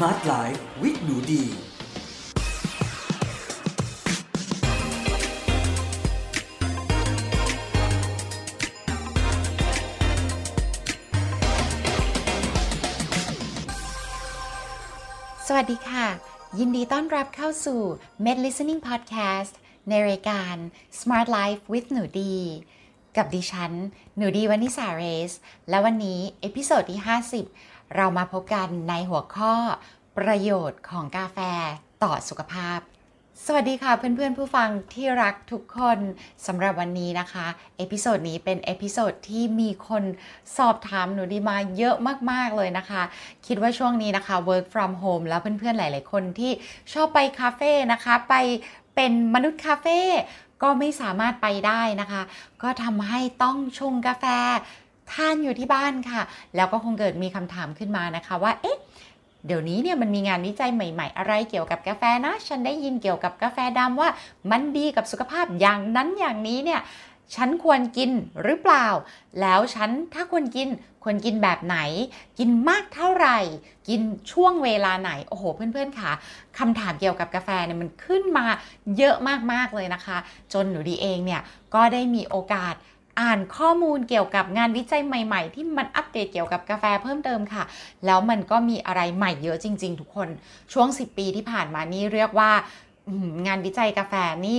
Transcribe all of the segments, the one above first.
Smart Life with หนูดี สวัสดีค่ะ ยินดีต้อนรับเข้าสู่ Med Listening Podcast ในรายการ Smart Life with หนูดี กับดิฉัน หนูดีวันิสาเรส และวันนี้ episode ที่ 50 เรามาพบกันในหัวข้อประโยชน์ของกาแฟต่อสุขภาพ สวัสดีค่ะเพื่อนๆผู้ฟังที่รักทุกคนสำหรับวันนี้นะคะ episode นี้เป็น episode ที่มีคนสอบถามหนูดีมาเยอะมากๆเลยนะคะ คิดว่าช่วงนี้นะคะ work from home แล้วเพื่อนๆหลายๆคนที่ชอบไปคาเฟ่นะคะไปเป็นมนุษย์คาเฟ่ก็ไม่สามารถไปได้นะคะ ก็ทำให้ต้องชงกาแฟ ทานอยู่ที่บ้านค่ะ แล้วก็คงเกิดมีคำถามขึ้นมานะคะว่า เอ๊ะ เดี๋ยวนี้เนี่ยมันมีงานวิจัยใหม่ ๆ อะไรเกี่ยวกับกาแฟนะ ฉันได้ยินเกี่ยวกับกาแฟดำว่า มันดีกับสุขภาพอย่างนั้นอย่างนี้เนี่ย ฉันควรกินหรือเปล่า แล้วฉันถ้าควรกินควรกินแบบไหน กินมากเท่าไหร่ กินช่วงเวลาไหน โอ้โห เพื่อนๆค่ะคำถามเกี่ยวกับกาแฟเนี่ยมันขึ้นมาเยอะมากๆเลยนะคะ จนหนูดีเองเนี่ยก็ได้มีโอกาส อ่านข้อมูลเกี่ยวกับงานวิจัยใหม่ ๆ ที่มันอัปเดตเกี่ยวกับกาแฟเพิ่มเติมค่ะ แล้วมันก็มีอะไรใหม่เยอะจริง ๆ ทุกคนช่วง 10 ปีที่ผ่านมานี่เรียกว่างานวิจัยกาแฟนี่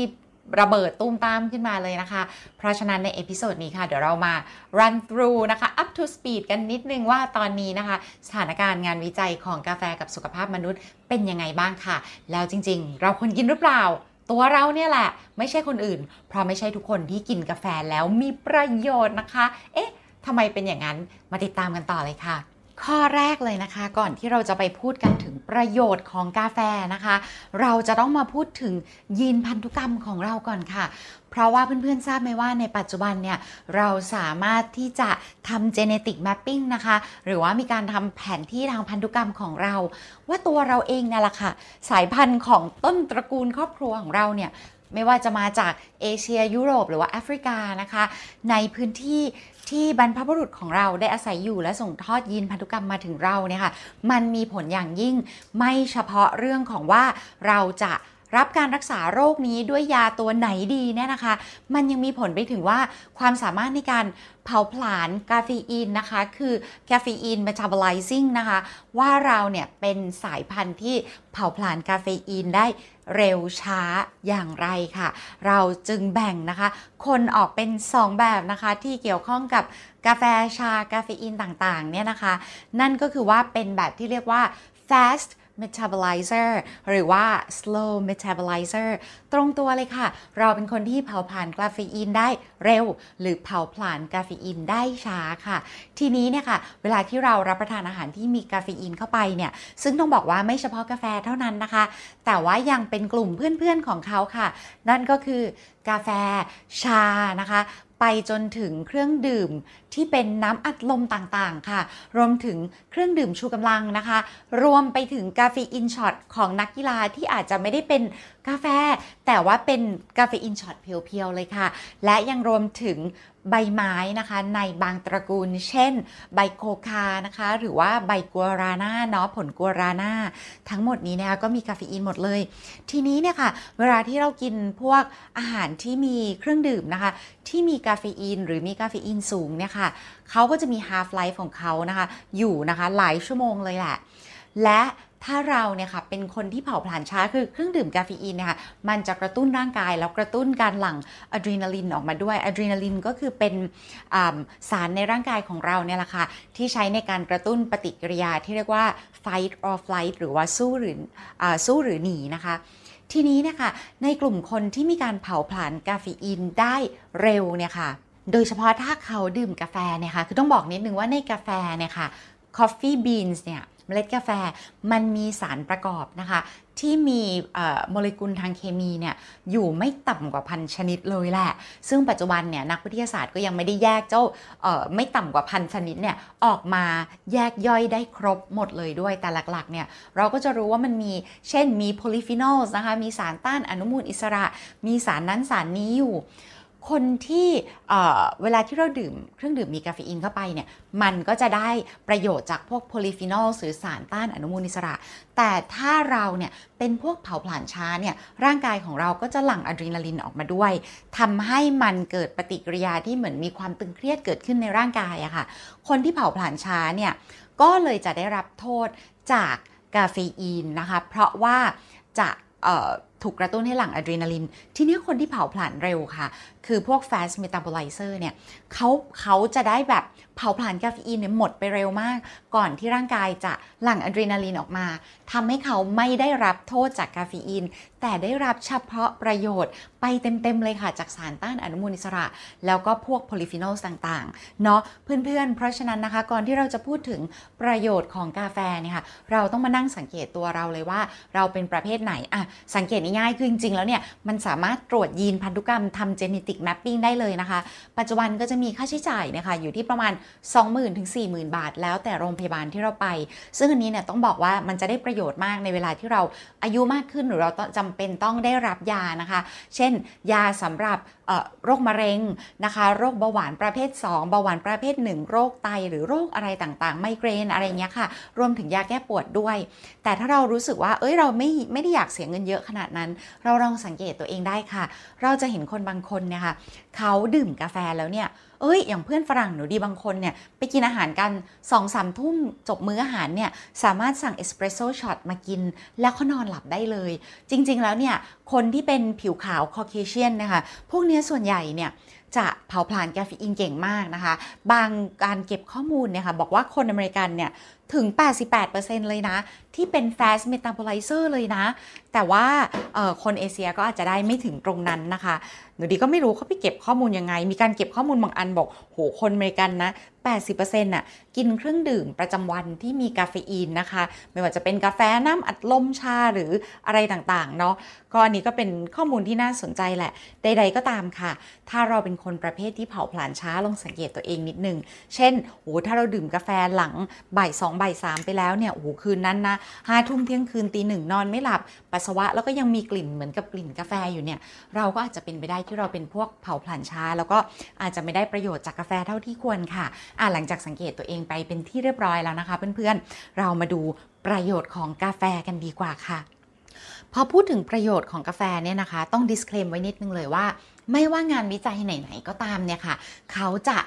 ระเบิดตู้มต้ามขึ้นมาเลยนะคะ เพราะฉะนั้นใน episode นี้ค่ะ เดี๋ยวเรามา run through นะคะ up to speed กันนิดนึงว่าตอนนี้นะคะ สถานการณ์งานวิจัยของกาแฟกับสุขภาพมนุษย์เป็นยังไงบ้างค่ะ แล้วจริง ๆ เราควรกินหรือเปล่า ตัวเราเนี่ยแหละ ไม่ใช่คนอื่น เพราะไม่ใช่ทุกคนที่กินกาแฟแล้วมีประโยชน์นะคะ เอ๊ะทำไมเป็นอย่างนั้นมาติดตามกันต่อเลยค่ะ ข้อแรกเลยนะคะ ก่อนที่เราจะไปพูดกันถึงประโยชน์ของกาแฟนะคะ เราจะต้องมาพูดถึงยีนพันธุกรรมของเราก่อนค่ะ เพราะว่าเพื่อนๆทราบไหมว่าในปัจจุบันเนี่ย เราสามารถที่จะทำ genetic mapping นะคะ หรือว่ามีการทำแผนที่ทางพันธุกรรมของเรา ว่าตัวเราเองเนี่ยแหละค่ะ สายพันธุ์ของต้นตระกูลครอบครัวของเราเนี่ย ไม่ว่าจะมาจากเอเชียยุโรปหรือว่าแอฟริกานะคะ ในพื้นที่ที่บรรพบุรุษของเราได้อาศัยอยู่และส่งทอดยีนพันธุกรรมมาถึงเราเนี่ยค่ะมันมีผลอย่างยิ่งไม่เฉพาะเรื่องของว่าเราจะ รับการรักษาโรคนี้ด้วยยาตัวไหนดีเนี่ยนะคะ มันยังมีผลไปถึงว่าความสามารถในการเผาผลาญกาเฟอีนนะคะ คือ c าเฟอีน metabolizing นะคะ ว่าเราเนี่ยเป็นสายพันธุ์ที่เผาผลาญกาเฟอีนได้เร็วช้าอย่างไรค่ะ เราจึงแบ่งนะคะ คนออกเป็น 2 แบบนะคะที่เกี่ยวข้องกับกาแฟชากาเฟอีนต่างๆเนี่ยนะคะ นั่นก็คือว่าเป็นแบบที่เรียกว่า fast metabolizer หรือว่า slow metabolizer ตรงตัวเลยค่ะ เราเป็นคนที่เผาผลาญกาเฟอีนได้เร็ว หรือเผาผลาญกาเฟอีนได้ช้าค่ะ ทีนี้เนี่ยค่ะ เวลาที่เรารับประทานอาหารที่มีกาเฟอีนเข้าไปเนี่ย ซึ่งต้องบอกว่าไม่เฉพาะกาแฟเท่านั้นนะคะ แต่ว่ายังเป็นกลุ่มเพื่อนๆของเขาค่ะ นั่นก็คือกาแฟชานะคะ ไปจนถึงเครื่องดื่มที่เป็นน้ำอัดลมต่างๆ ค่ะ รวมถึงเครื่องดื่มชูกำลังนะคะ รวมไปถึงกาเฟอีนช็อตของนักกีฬาที่อาจจะไม่ได้เป็นกาแฟ แต่ว่าเป็นกาเฟอีนช็อตเพียวๆ เลยค่ะ และยังรวมถึงใบไม้นะคะในบางตระกูล เช่น ใบโคคานะคะ หรือว่าใบกัวราน่าเนาะผลกัวราน่าทั้งหมดนี้นะคะก็มีกาเฟอีนหมดเลย ทีนี้เนี่ยค่ะ เวลาที่เรากินพวกอาหารที่มีเครื่องดื่มนะคะ ที่มีกาเฟอีนหรือมีกาเฟอีนสูงเนี่ยค่ะเขาก็จะมี half life ของเขานะคะ อยู่นะคะหลายชั่วโมงเลยแหละ และถ้าเราเนี่ยค่ะเป็นคนที่เผาผลาญช้าคือเครื่องดื่มกาเฟอีนเนี่ยค่ะมันจะกระตุ้นร่างกายแล้วกระตุ้นการหลั่งอะดรีนาลินออกมาด้วยอะดรีนาลินก็คือเป็นสารในร่างกายของเราเนี่ยแหละค่ะที่ใช้ในการกระตุ้นปฏิกิริยาที่เรียกว่า fight or flight หรือว่าสู้หรืออสู้หรือหนีนะคะทีนี้เนี่ยค่ะในกลุ่มคนที่มีการเผาผลาญกาเฟอีนได้เร็วเนี่ยค่ะ โดยเฉพาะถ้าเขาดื่มกาแฟเนี่ยค่ะ คือต้องบอกนิดนึงว่าในกาแฟเนี่ยค่ะ coffee beans เนี่ยเมล็ดกาแฟมันมีสารประกอบนะคะ ที่มีโมเลกุลทางเคมีเนี่ยอยู่ไม่ต่ำกว่าพันชนิดเลยแหละ ซึ่งปัจจุบันเนี่ยนักวิทยาศาสตร์ก็ยังไม่ได้แยกเจ้าไม่ต่ำกว่าพันชนิดเนี่ยออกมาแยกย่อยได้ครบหมดเลยด้วยแต่หลักๆเนี่ยเราก็จะรู้ว่ามันมีเช่นมีโพลีฟีนอลนะคะมีสารต้านอนุมูลอิสระ มีสารนั้นสารนี้อยู่ คนที่เวลาที่เราดื่มเครื่องดื่มมีกาเฟอีนเข้าไปเนี่ยมันก็จะได้ประโยชน์จากพวกโพลีฟีนอลหรือสารต้านอนุมูลอิสระ แต่ถ้าเราเนี่ยเป็นพวกเผาผลาญช้าเนี่ยร่างกายของเราก็จะหลั่งอะดรีนาลินออกมาด้วยทำให้มันเกิดปฏิกิริยาที่เหมือนมีความตึงเครียดเกิดขึ้นในร่างกายอะค่ะ คนที่เผาผลาญช้าเนี่ยก็เลยจะได้รับโทษจากกาเฟอีนนะคะเพราะว่าจะ ถูกกระตุ้นให้หลั่งอะดรีนาลิน ทีนี้คนที่เผาผลาญเร็วค่ะ คือพวก fast metabolizer เนี่ยเขาเขาจะได้แบบเผาผลาญกาเฟอีนเนี่ยหมดไปเร็วมาก ก่อนที่ร่างกายจะหลั่งอะดรีนาลีนออกมาทำให้เขาไม่ได้รับโทษจากกาเฟอีน แต่ได้รับเฉพาะประโยชน์ไปเต็มๆเลยค่ะ จากสารต้านอนุมูลอิสระ แล้วก็พวกโพลิฟีนอลต่างๆ เนาะเพื่อนๆ เพราะฉะนั้นนะคะ ก่อนที่เราจะพูดถึงประโยชน์ของกาแฟเนี่ยค่ะเราต้องมานั่งสังเกตตัวเราเลยว่า เราเป็นประเภทไหนอะสังเกตง่ายๆ คือจริงๆ แล้วเนี่ยมันสามารถตรวจยีนพันธุกรรมทำ genetic mapping ได้เลยนะคะ ปัจจุบันก็จะมีค่าใช้จ่ายนะคะอยู่ที่ประมาณ 20,000ถึง40,000 บาท แล้วแต่โรงพยาบาลที่เราไป ซึ่งอันนี้เนี่ยต้องบอกว่ามันจะได้ประโยชน์มากในเวลาที่เราอายุมากขึ้นหรือเราจำเป็นต้องได้รับยานะคะ เช่น ยาสำหรับ โรคมะเร็งนะคะโรคเบาหวานประเภท 2 เบาหวานประเภท 1 โรคไตหรือโรคอะไรต่างๆ ไมเกรนอะไรเงี้ยค่ะ รวมถึงยาแก้ปวดด้วย แต่ถ้าเรารู้สึกว่าเอ้ยเราไม่ไม่ได้อยากเสียเงินเยอะขนาดนั้น เราลองสังเกตตัวเองได้ค่ะ เราจะเห็นคนบางคนเนี่ยค่ะเขาดื่มกาแฟแล้วเนี่ย เอ้ย อย่างเพื่อนฝรั่งหนูดีบางคนเนี่ยไปกินอาหารกัน2อสามทุ่มจบมื้ออาหารเนี่ยสามารถสั่งเอสเปรสโซ่ช็อตมากิน แล้วเขานอนหลับได้เลย จริง ๆ แล้วเนี่ยคนที่เป็นผิวขาวคอเคเชียนนะคะพวกนี้ส่วนใหญ่เนี่ยจะเผาผลาญกาเฟอีนเก่งมากนะคะ บางการเก็บข้อมูลเนี่ยค่ะบอกว่าคนอเมริกันเนี่ย ถึง 88%เลยนะ ที่เป็น fast metabolizer เลยนะ แต่ว่าคนเอเชียก็อาจจะได้ไม่ถึงตรงนั้นนะคะ หนูดีก็ไม่รู้เขาไปเก็บข้อมูลยังไง มีการเก็บข้อมูลบางอันบอก โห คนอเมริกันนะ 80%น่ะ กินเครื่องดื่มประจำวันที่มีกาเฟอีนนะคะ ไม่ว่าจะเป็นกาแฟน้ำอัดลมชาหรืออะไรต่างๆ เนาะ ก็อันนี้ก็เป็นข้อมูลที่น่าสนใจแหละ ใด ๆ ก็ตามค่ะ ถ้าเราเป็นคนประเภทที่เผาผลาญช้าลองสังเกตตัวเองนิดนึง เช่น โห ถ้าเราดื่มกาแฟหลังบ่ายสองบ่ายสามไปแล้วเนี่ยโอ้โหคืนนั้นนะห้าทุ่มเที่ยงคืนตีหนึ่งนอนไม่หลับปัสสาวะแล้วก็ยังมีกลิ่นเหมือนกับกลิ่นกาแฟอยู่เนี่ยเราก็อาจจะเป็นไปได้ที่เราเป็นพวกเผาผลาญช้า แล้วก็อาจจะไม่ได้ประโยชน์จากกาแฟเท่าที่ควรค่ะอ่าหลังจากสังเกตตัวเองไปเป็นที่เรียบร้อยแล้วนะคะ เพื่อนๆเรามาดูประโยชน์ของกาแฟกันดีกว่าค่ะพอพูดถึงประโยชน์ของกาแฟเนี่ยนะคะ ต้อง disclaim ไว้นิดนึงเลยว่า ไม่ว่างานวิจัยไหน ๆ ก็ตามเนี่ยค่ะ เขาจะ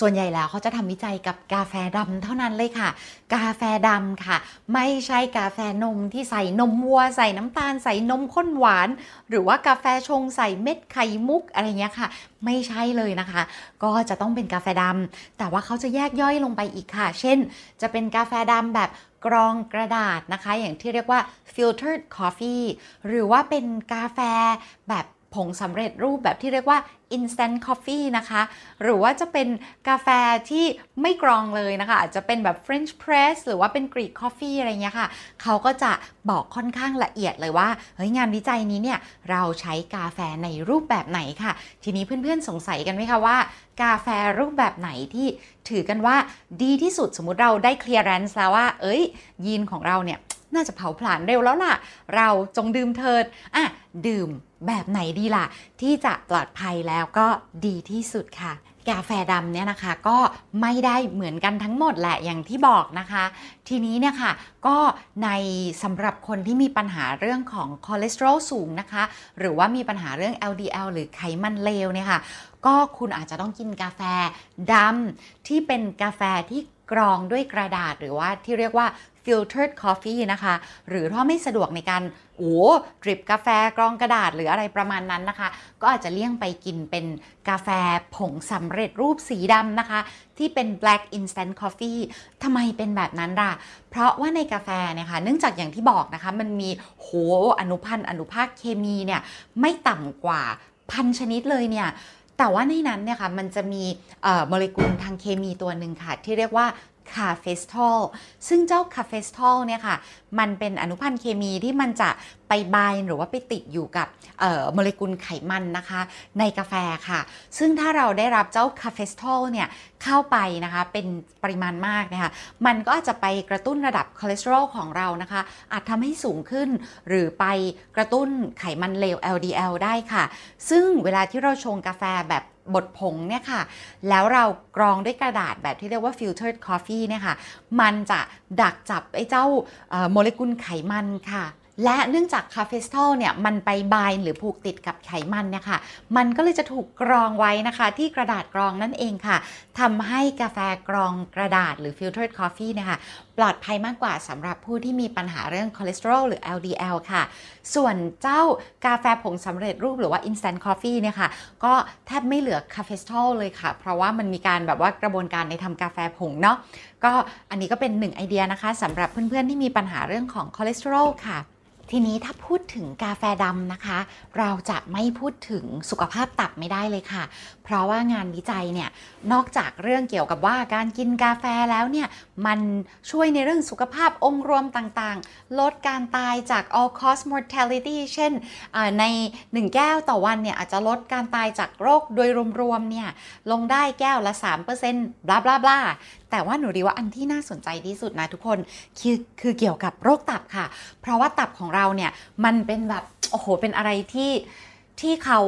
ส่วนใหญ่แล้วเขาจะทำวิจัยกับกาแฟดำเท่านั้นเลยค่ะ กาแฟดำค่ะ ไม่ใช่กาแฟนมที่ใส่นมวัว ใส่น้ำตาลใส่นมข้นหวาน หรือว่ากาแฟชงใส่เม็ดไข่มุกอะไรเงี้ยค่ะ ไม่ใช่เลยนะคะ ก็จะต้องเป็นกาแฟดำแต่ว่าเขาจะแยกย่อยลงไปอีกค่ะ เช่น จะเป็นกาแฟดำแบบกรองกระดาษนะคะ อย่างที่เรียกว่า filtered coffee หรือว่าเป็นกาแฟแบบ ผงสำเร็จรูปแบบที่เรียกว่า instant coffee นะคะ หรือว่าจะเป็นกาแฟที่ไม่กรองเลยนะคะ อาจจะเป็นแบบ French press หรือว่าเป็น Greek coffee อะไรเงี้ยค่ะ เขาก็จะบอกค่อนข้างละเอียดเลยว่า เฮ้ย งานวิจัยนี้เนี่ย เราใช้กาแฟในรูปแบบไหนค่ะ ทีนี้เพื่อนๆสงสัยกันไหมคะว่า กาแฟรูปแบบไหนที่ถือกันว่าดีที่สุดสมมุติเราได้ clearance แล้วว่า เอ้ยยีนของเราเนี่ย น่าจะเผาผลาญเร็วแล้วล่ะ เราจงดื่มเถิดอะดื่มแบบไหนดีล่ะ ที่จะปลอดภัยแล้วก็ดีที่สุดค่ะ กาแฟดำเนี่ยนะคะก็ไม่ได้เหมือนกันทั้งหมดแหละอย่างที่บอกนะคะ ทีนี้เนี่ยค่ะก็ในสำหรับคนที่มีปัญหาเรื่องของคอเลสเตอรอลสูงนะคะ หรือว่ามีปัญหาเรื่อง LDL หรือไขมันเลวเนี่ยค่ะ ก็คุณอาจจะต้องกินกาแฟดำที่เป็นกาแฟที่กรองด้วยกระดาษหรือว่าที่เรียกว่า filtered coffee นะคะ หรือถ้าไม่สะดวกในการโอ้ drip กาแฟกรองกระดาษหรืออะไรประมาณนั้นนะคะ ก็อาจจะเลี่ยงไปกินเป็นกาแฟผงสำเร็จรูปสีดำนะคะ ที่เป็น black instant coffee ทำไมเป็นแบบนั้นล่ะ เพราะว่าในกาแฟเนี่ยค่ะเนื่องจากอย่างที่บอกนะคะ มันมีโหอนุพันธ์อนุภาคเคมีเนี่ยไม่ต่ำกว่าพันชนิดเลยเนี่ยแต่ว่าในนั้นเนี่ยค่ะมันจะมีโมเลกุลทางเคมีตัวหนึ่งค่ะ ที่เรียกว่า cafestol ซึ่งเจ้า cafestol เนี่ยค่ะ มันเป็นอนุพันธ์เคมีที่มันจะไปบายหรือว่าไปติดอยู่กับโมเลกุลไขมันนะคะ ในกาแฟค่ะ ซึ่งถ้าเราได้รับเจ้า cafestol เนี่ยเข้าไปนะคะ เป็นปริมาณมากนะคะมันก็อาจจะไปกระตุ้นระดับคอเลสเตอรอลของเรานะคะ อาจทำให้สูงขึ้น หรือไปกระตุ้นไขมันเลว LDL ได้ค่ะ ซึ่งเวลาที่เราชงกาแฟแบบ บดผงเนี่ยค่ะ แล้วเรากรองด้วยกระดาษแบบที่เรียกว่า filtered coffee เนี่ยค่ะ มันจะดักจับไอ้เจ้าโมเลกุลไขมันค่ะและเนื่องจาก cafestol เนี่ยมันไป bind หรือผูกติดกับไขมันเนี่ยค่ะ มันก็เลยจะถูกกรองไว้นะคะ ที่กระดาษกรองนั่นเองค่ะทำให้กาแฟกรองกระดาษหรือ filtered coffee เนี่ยค่ะ ปลอดภัยมากกว่าสำหรับผู้ที่มีปัญหาเรื่องคอเลสเตอรอลหรือ LDL ค่ะ ส่วนเจ้ากาแฟผงสำเร็จรูปหรือว่า instant coffee เนี่ยค่ะ ก็แทบไม่เหลือ cafestol เลยค่ะ เพราะว่ามันมีการแบบว่ากระบวนการในทำกาแฟผงเนาะก็อันนี้ก็เป็นหนึ่งไอเดียนะคะสำหรับเพื่อนๆที่มีปัญหาเรื่องของคอเลสเตอรอลค่ะ ทีนี้ถ้าพูดถึงกาแฟดำนะคะ เราจะไม่พูดถึงสุขภาพตับไม่ได้เลยค่ะ เพราะว่างานวิจัยเนี่ยนอกจากเรื่องเกี่ยวกับว่าการกินกาแฟแล้วเนี่ยมันช่วยในเรื่องสุขภาพองค์รวมต่างๆ ลดการตายจาก all cause mortality เช่นใน 1 แก้วต่อวันเนี่ยอาจจะลดการตายจากโรคโดยรวมๆเนี่ยลงได้แก้วละ 3%บลาบลาบลาแต่ว่าหนูดีว่าอันที่น่าสนใจที่สุดนะทุกคนคือคือเกี่ยวกับโรคตับค่ะ เพราะว่าตับของเราเนี่ยมันเป็นแบบโอ้โหเป็นอะไรที่ที่เขา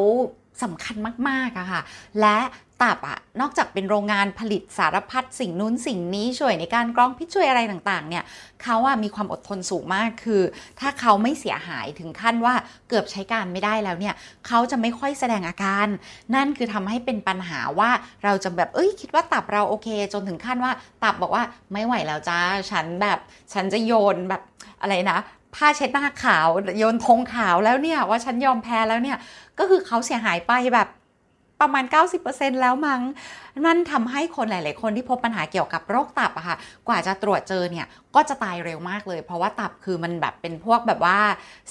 สำคัญมากๆอะค่ะ และ ตับอะนอกจากเป็นโรงงานผลิตสารพัดสิ่งนู้นสิ่งนี้ช่วยในการกรองพิษช่วยอะไรต่างๆ เนี่ยเขาอะมีความอดทนสูงมากคือ ถ้าเขาไม่เสียหายถึงขั้นว่าเกือบใช้การไม่ได้แล้วเนี่ยเขาจะไม่ค่อยแสดงอาการ นั่นคือทำให้เป็นปัญหาว่าเราจะแบบเอ้ยคิดว่าตับเราโอเค จนถึงขั้นว่าตับบอกว่าไม่ไหวแล้วจ้าฉันแบบฉันจะโยนแบบอะไรนะผ้าเช็ดหน้าขาวโยนธงขาวแล้วเนี่ยว่าฉันยอมแพ้แล้วเนี่ยก็คือเขาเสียหายไปแบบ ประมาณ 90%แล้วมั้งนั่นทำให้คนหลาย ๆ คนที่พบปัญหาเกี่ยวกับโรคตับอะค่ะ กว่าจะตรวจเจอเนี่ยก็จะตายเร็วมากเลย เพราะว่าตับคือมันแบบเป็นพวกแบบว่า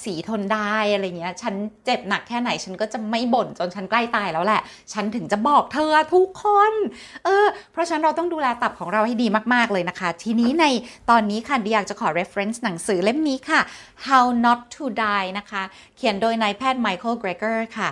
สีทนได้อะไรเงี้ย ฉันเจ็บหนักแค่ไหนฉันก็จะไม่บ่นจนฉันใกล้ตายแล้วแหละ ฉันถึงจะบอกเธอทุกคน เออ เพราะฉะนั้นเราต้องดูแลตับของเราให้ดีมาก ๆ เลยนะคะ ทีนี้ในตอนนี้ค่ะเดียอยากจะขอ reference หนังสือเล่มนี้ค่ะ How Not to Die นะคะ เขียนโดยนายแพทย์ Michael Greger ค่ะ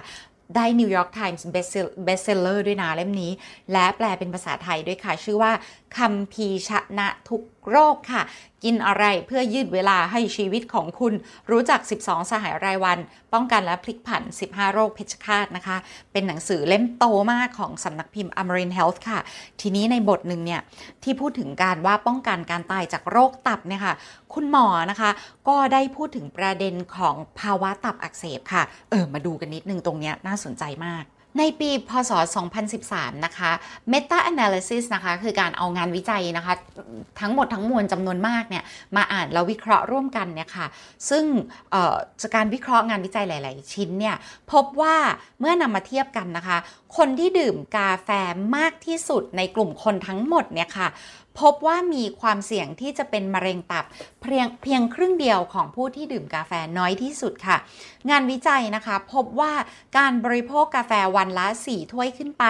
ได้ New York Times Best Seller ด้วยนะเล่มนี้ และแปลเป็นภาษาไทยด้วยค่ะ ชื่อว่า คำพีชนะทุกโรคค่ะ กินอะไรเพื่อยืดเวลาให้ชีวิตของคุณ รู้จัก 12 สหายรายวัน ป้องกันและพลิกผัน 15 โรคเพชฌฆาตนะคะ เป็นหนังสือเล่มโตมากของสำนักพิมพ์ Amarin Health ค่ะ ทีนี้ในบทหนึ่งเนี่ย ที่พูดถึงการว่าป้องกันการตายจากโรคตับเนี่ยค่ะ คุณหมอนะคะ ก็ได้พูดถึงประเด็นของภาวะตับอักเสบค่ะ เออมาดูกันนิดนึงตรงเนี้ยน่าสนใจมาก ในปีพศ 2013 นะคะ Meta Analysis นะคะ คือการเอางานวิจัยนะคะ ทั้งหมดทั้งมวลจำนวนมากเนี่ย มาอ่านแล้ววิเคราะห์ร่วมกันเนี่ยค่ะ ซึ่งจากการวิเคราะห์งานวิจัยหลาย ๆ ชิ้นเนี่ย พบว่าเมื่อนำมาเทียบกันนะคะ คนที่ดื่มกาแฟมากที่สุดในกลุ่มคนทั้งหมดเนี่ยค่ะ พบว่ามีความเสี่ยงที่จะเป็นมะเร็งตับเพียงเพียงครึ่งเดียวของผู้ที่ดื่มกาแฟน้อยที่สุดค่ะ งานวิจัยนะคะ พบว่าการบริโภคกาแฟวันละ 4 ถ้วยขึ้นไป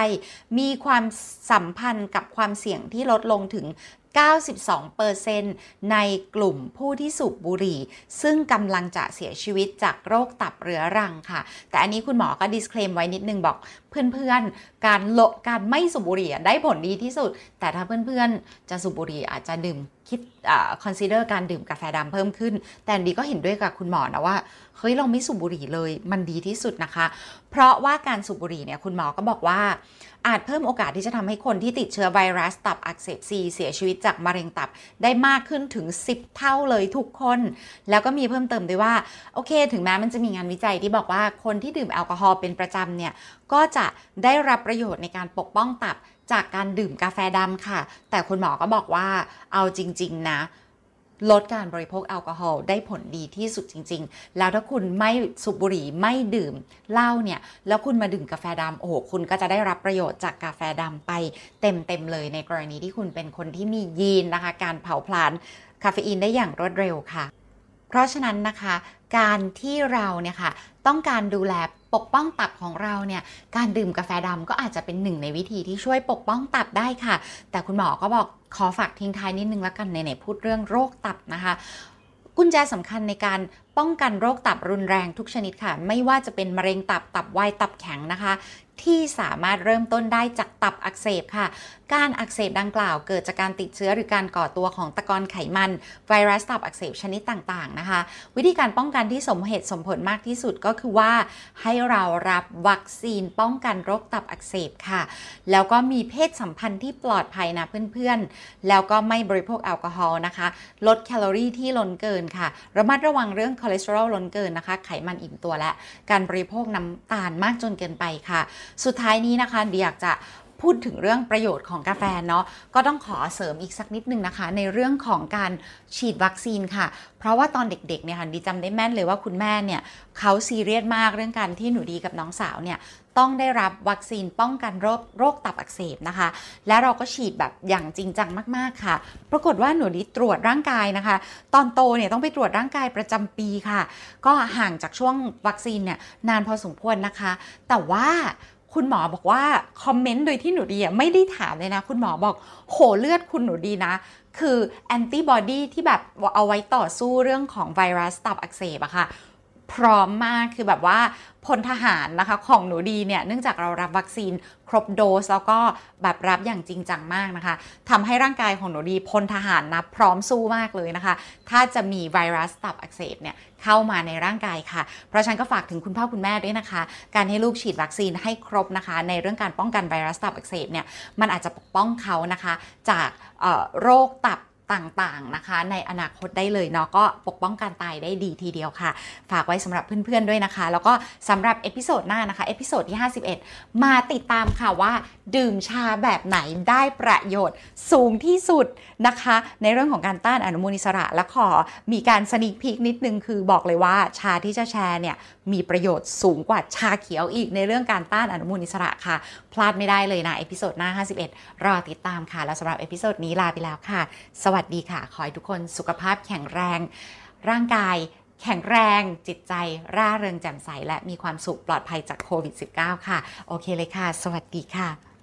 มีความสัมพันธ์กับความเสี่ยงที่ลดลงถึง 92%ในกลุ่มผู้ที่สูบบุหรี่ ซึ่งกำลังจะเสียชีวิตจากโรคตับเรื้อรังค่ะ แต่อันนี้คุณหมอก็ disclaim ไว้นิดนึงบอกเพื่อนๆ การลดการไม่สูบบุหรี่ได้ผลดีที่สุด แต่ถ้าเพื่อนๆ จะสูบบุหรี่อาจจะดื่ม คิดคอ่า consider การดื่มกาแฟดำเพิ่มขึ้น แต่ดีก็เห็นด้วยกับคุณหมอนะว่าเฮ้ยเราไม่สูบบุหรี่เลยมันดีที่สุดนะคะ เพราะว่าการสูบบุหรี่เนี่ยคุณหมอก็บอกว่า อาจเพิ่มโอกาสที่จะทำให้คนที่ติดเชื้อไวรัสตับอักเสบซีเสียชีวิตจากมะเร็งตับได้มากขึ้นถึง 10 เท่าเลยทุกคน แล้วก็มีเพิ่มเติมด้วยว่า โอเค ถึงแม้มันจะมีงานวิจัยที่บอกว่าคนที่ดื่มแอลกอฮอล์เป็นประจำเนี่ยก็จะได้รับประโยชน์ในการปกป้องตับ จากการดื่มกาแฟดำค่ะ แต่คุณหมอก็บอกว่าเอาจริง ๆ นะลดการบริโภคแอลกอฮอล์ได้ผลดีที่สุดจริง ๆ แล้วถ้าคุณไม่สูบบุหรี่ไม่ดื่มเหล้าเนี่ย แล้วคุณมาดื่มกาแฟดำโอ้โหคุณก็จะได้รับประโยชน์จากกาแฟดำไปเต็มๆเลยในกรณีที่คุณเป็นคนที่มียีนนะคะ การเผาผลาญคาเฟอีนได้อย่างรวดเร็วค่ะ เพราะฉะนั้นนะคะ การที่เราเนี่ยค่ะต้องการดูแลปกป้องตับของเราเนี่ยการดื่มกาแฟดำก็อาจจะเป็นหนึ่งในวิธีที่ช่วยปกป้องตับได้ค่ะ แต่คุณหมอก็บอกขอฝากทิ้งท้ายนิดนึงแล้วกันในไหนพูดเรื่องโรคตับนะคะ กุญแจสำคัญในการ ป้องกันโรคตับรุนแรงทุกชนิดค่ะ ไม่ว่าจะเป็นมะเร็งตับตับวายตับแข็งนะคะ ที่สามารถเริ่มต้นได้จากตับอักเสบค่ะ การอักเสบดังกล่าวเกิดจากการติดเชื้อหรือการก่อตัวของตะกอนไขมัน ไวรัสตับอักเสบชนิดต่างๆนะคะ วิธีการป้องกันที่สมเหตุสมผลมากที่สุดก็คือว่า ให้เรารับวัคซีนป้องกันโรคตับอักเสบค่ะ แล้วก็มีเพศสัมพันธ์ที่ปลอดภัยนะเพื่อนๆ แล้วก็ไม่บริโภคแอลกอฮอล์นะคะ ลดแคลอรี่ที่ล้นเกินค่ะ ระมัดระวังเรื่องคอเลสเตอรอลล้นเกินนะคะ ไขมันอิ่มตัวและการบริโภคน้ำตาลมากจนเกินไปค่ะ สุดท้ายนี้นะคะเดียอยากจะ พูดถึงเรื่องประโยชน์ของกาแฟเนาะก็ต้องขอเสริมอีกสักนิดนึงนะคะ ในเรื่องของการฉีดวัคซีนค่ะ เพราะว่าตอนเด็กๆเนี่ยค่ะดีจำได้แม่นเลยว่าคุณแม่เนี่ยเขาซีเรียสมากเรื่องการที่หนูดีกับน้องสาวเนี่ยต้องได้รับวัคซีนป้องกันโรคโรคตับอักเสบนะคะ และเราก็ฉีดแบบอย่างจริงจังมาก ๆ ค่ะ ปรากฏว่าหนูดีตรวจร่างกายนะคะ ตอนโตเนี่ยต้องไปตรวจร่างกายประจำปีค่ะ ก็ห่างจากช่วงวัคซีนเนี่ยนานพอสมควรนะคะ แต่ว่า คุณหมอบอกว่าคอมเมนต์โดยที่หนูดีไม่ได้ถามเลยนะ คุณหมอบอกโหเลือดคุณหนูดีนะ คือแอนติบอดีที่แบบเอาไว้ต่อสู้เรื่องของไวรัสตับอักเสบอะค่ะ พร้อมมากคือแบบว่าพลทหารนะคะของหนูดีเนี่ยเนื่องจากเรารับวัคซีนครบโดสแล้วก็แบบรับอย่างจริงจังมากนะคะทำให้ร่างกายของหนูดีพลทหารนะพร้อมสู้มากเลยนะคะ ถ้าจะมีไวรัสตับอักเสบเนี่ยเข้ามาในร่างกายค่ะ เพราะฉันก็ฝากถึงคุณพ่อคุณแม่ด้วยนะคะ การให้ลูกฉีดวัคซีนให้ครบนะคะ ในเรื่องการป้องกันไวรัสตับอักเสบเนี่ยมันอาจจะปกป้องเขานะคะ จากโรคตับ ต่างๆนะคะ ในอนาคตได้เลยเนาะก็ปกป้องการตายได้ดีทีเดียวค่ะ ฝากไว้สำหรับเพื่อนๆด้วยนะคะ แล้วก็สำหรับ episode หน้านะคะ episode ที่ 51 มาติดตามค่ะว่า ดื่มชาแบบไหนได้ประโยชน์สูงที่สุดนะคะ ในเรื่องของการต้านอนุมูลอิสระ และขอมีการ sneak peek นิดนึงคือบอกเลยว่าชาที่จะแชร์เนี่ยมีประโยชน์สูงกว่าชาเขียวอีกในเรื่องการต้านอนุมูลอิสระค่ะ พลาดไม่ได้เลยนะ episode หน้า 51 รอติดตามค่ะแล้วสำหรับ episode นี้ลาไปแล้วค่ะสวัสดีค่ะ ขอให้ทุกคนสุขภาพแข็งแรง ร่างกายแข็งแรงจิตใจร่าเริงแจ่มใส และมีความสุขปลอดภัยจากโควิด -19 ค่ะ โอเคเลยค่ะ สวัสดีค่ะ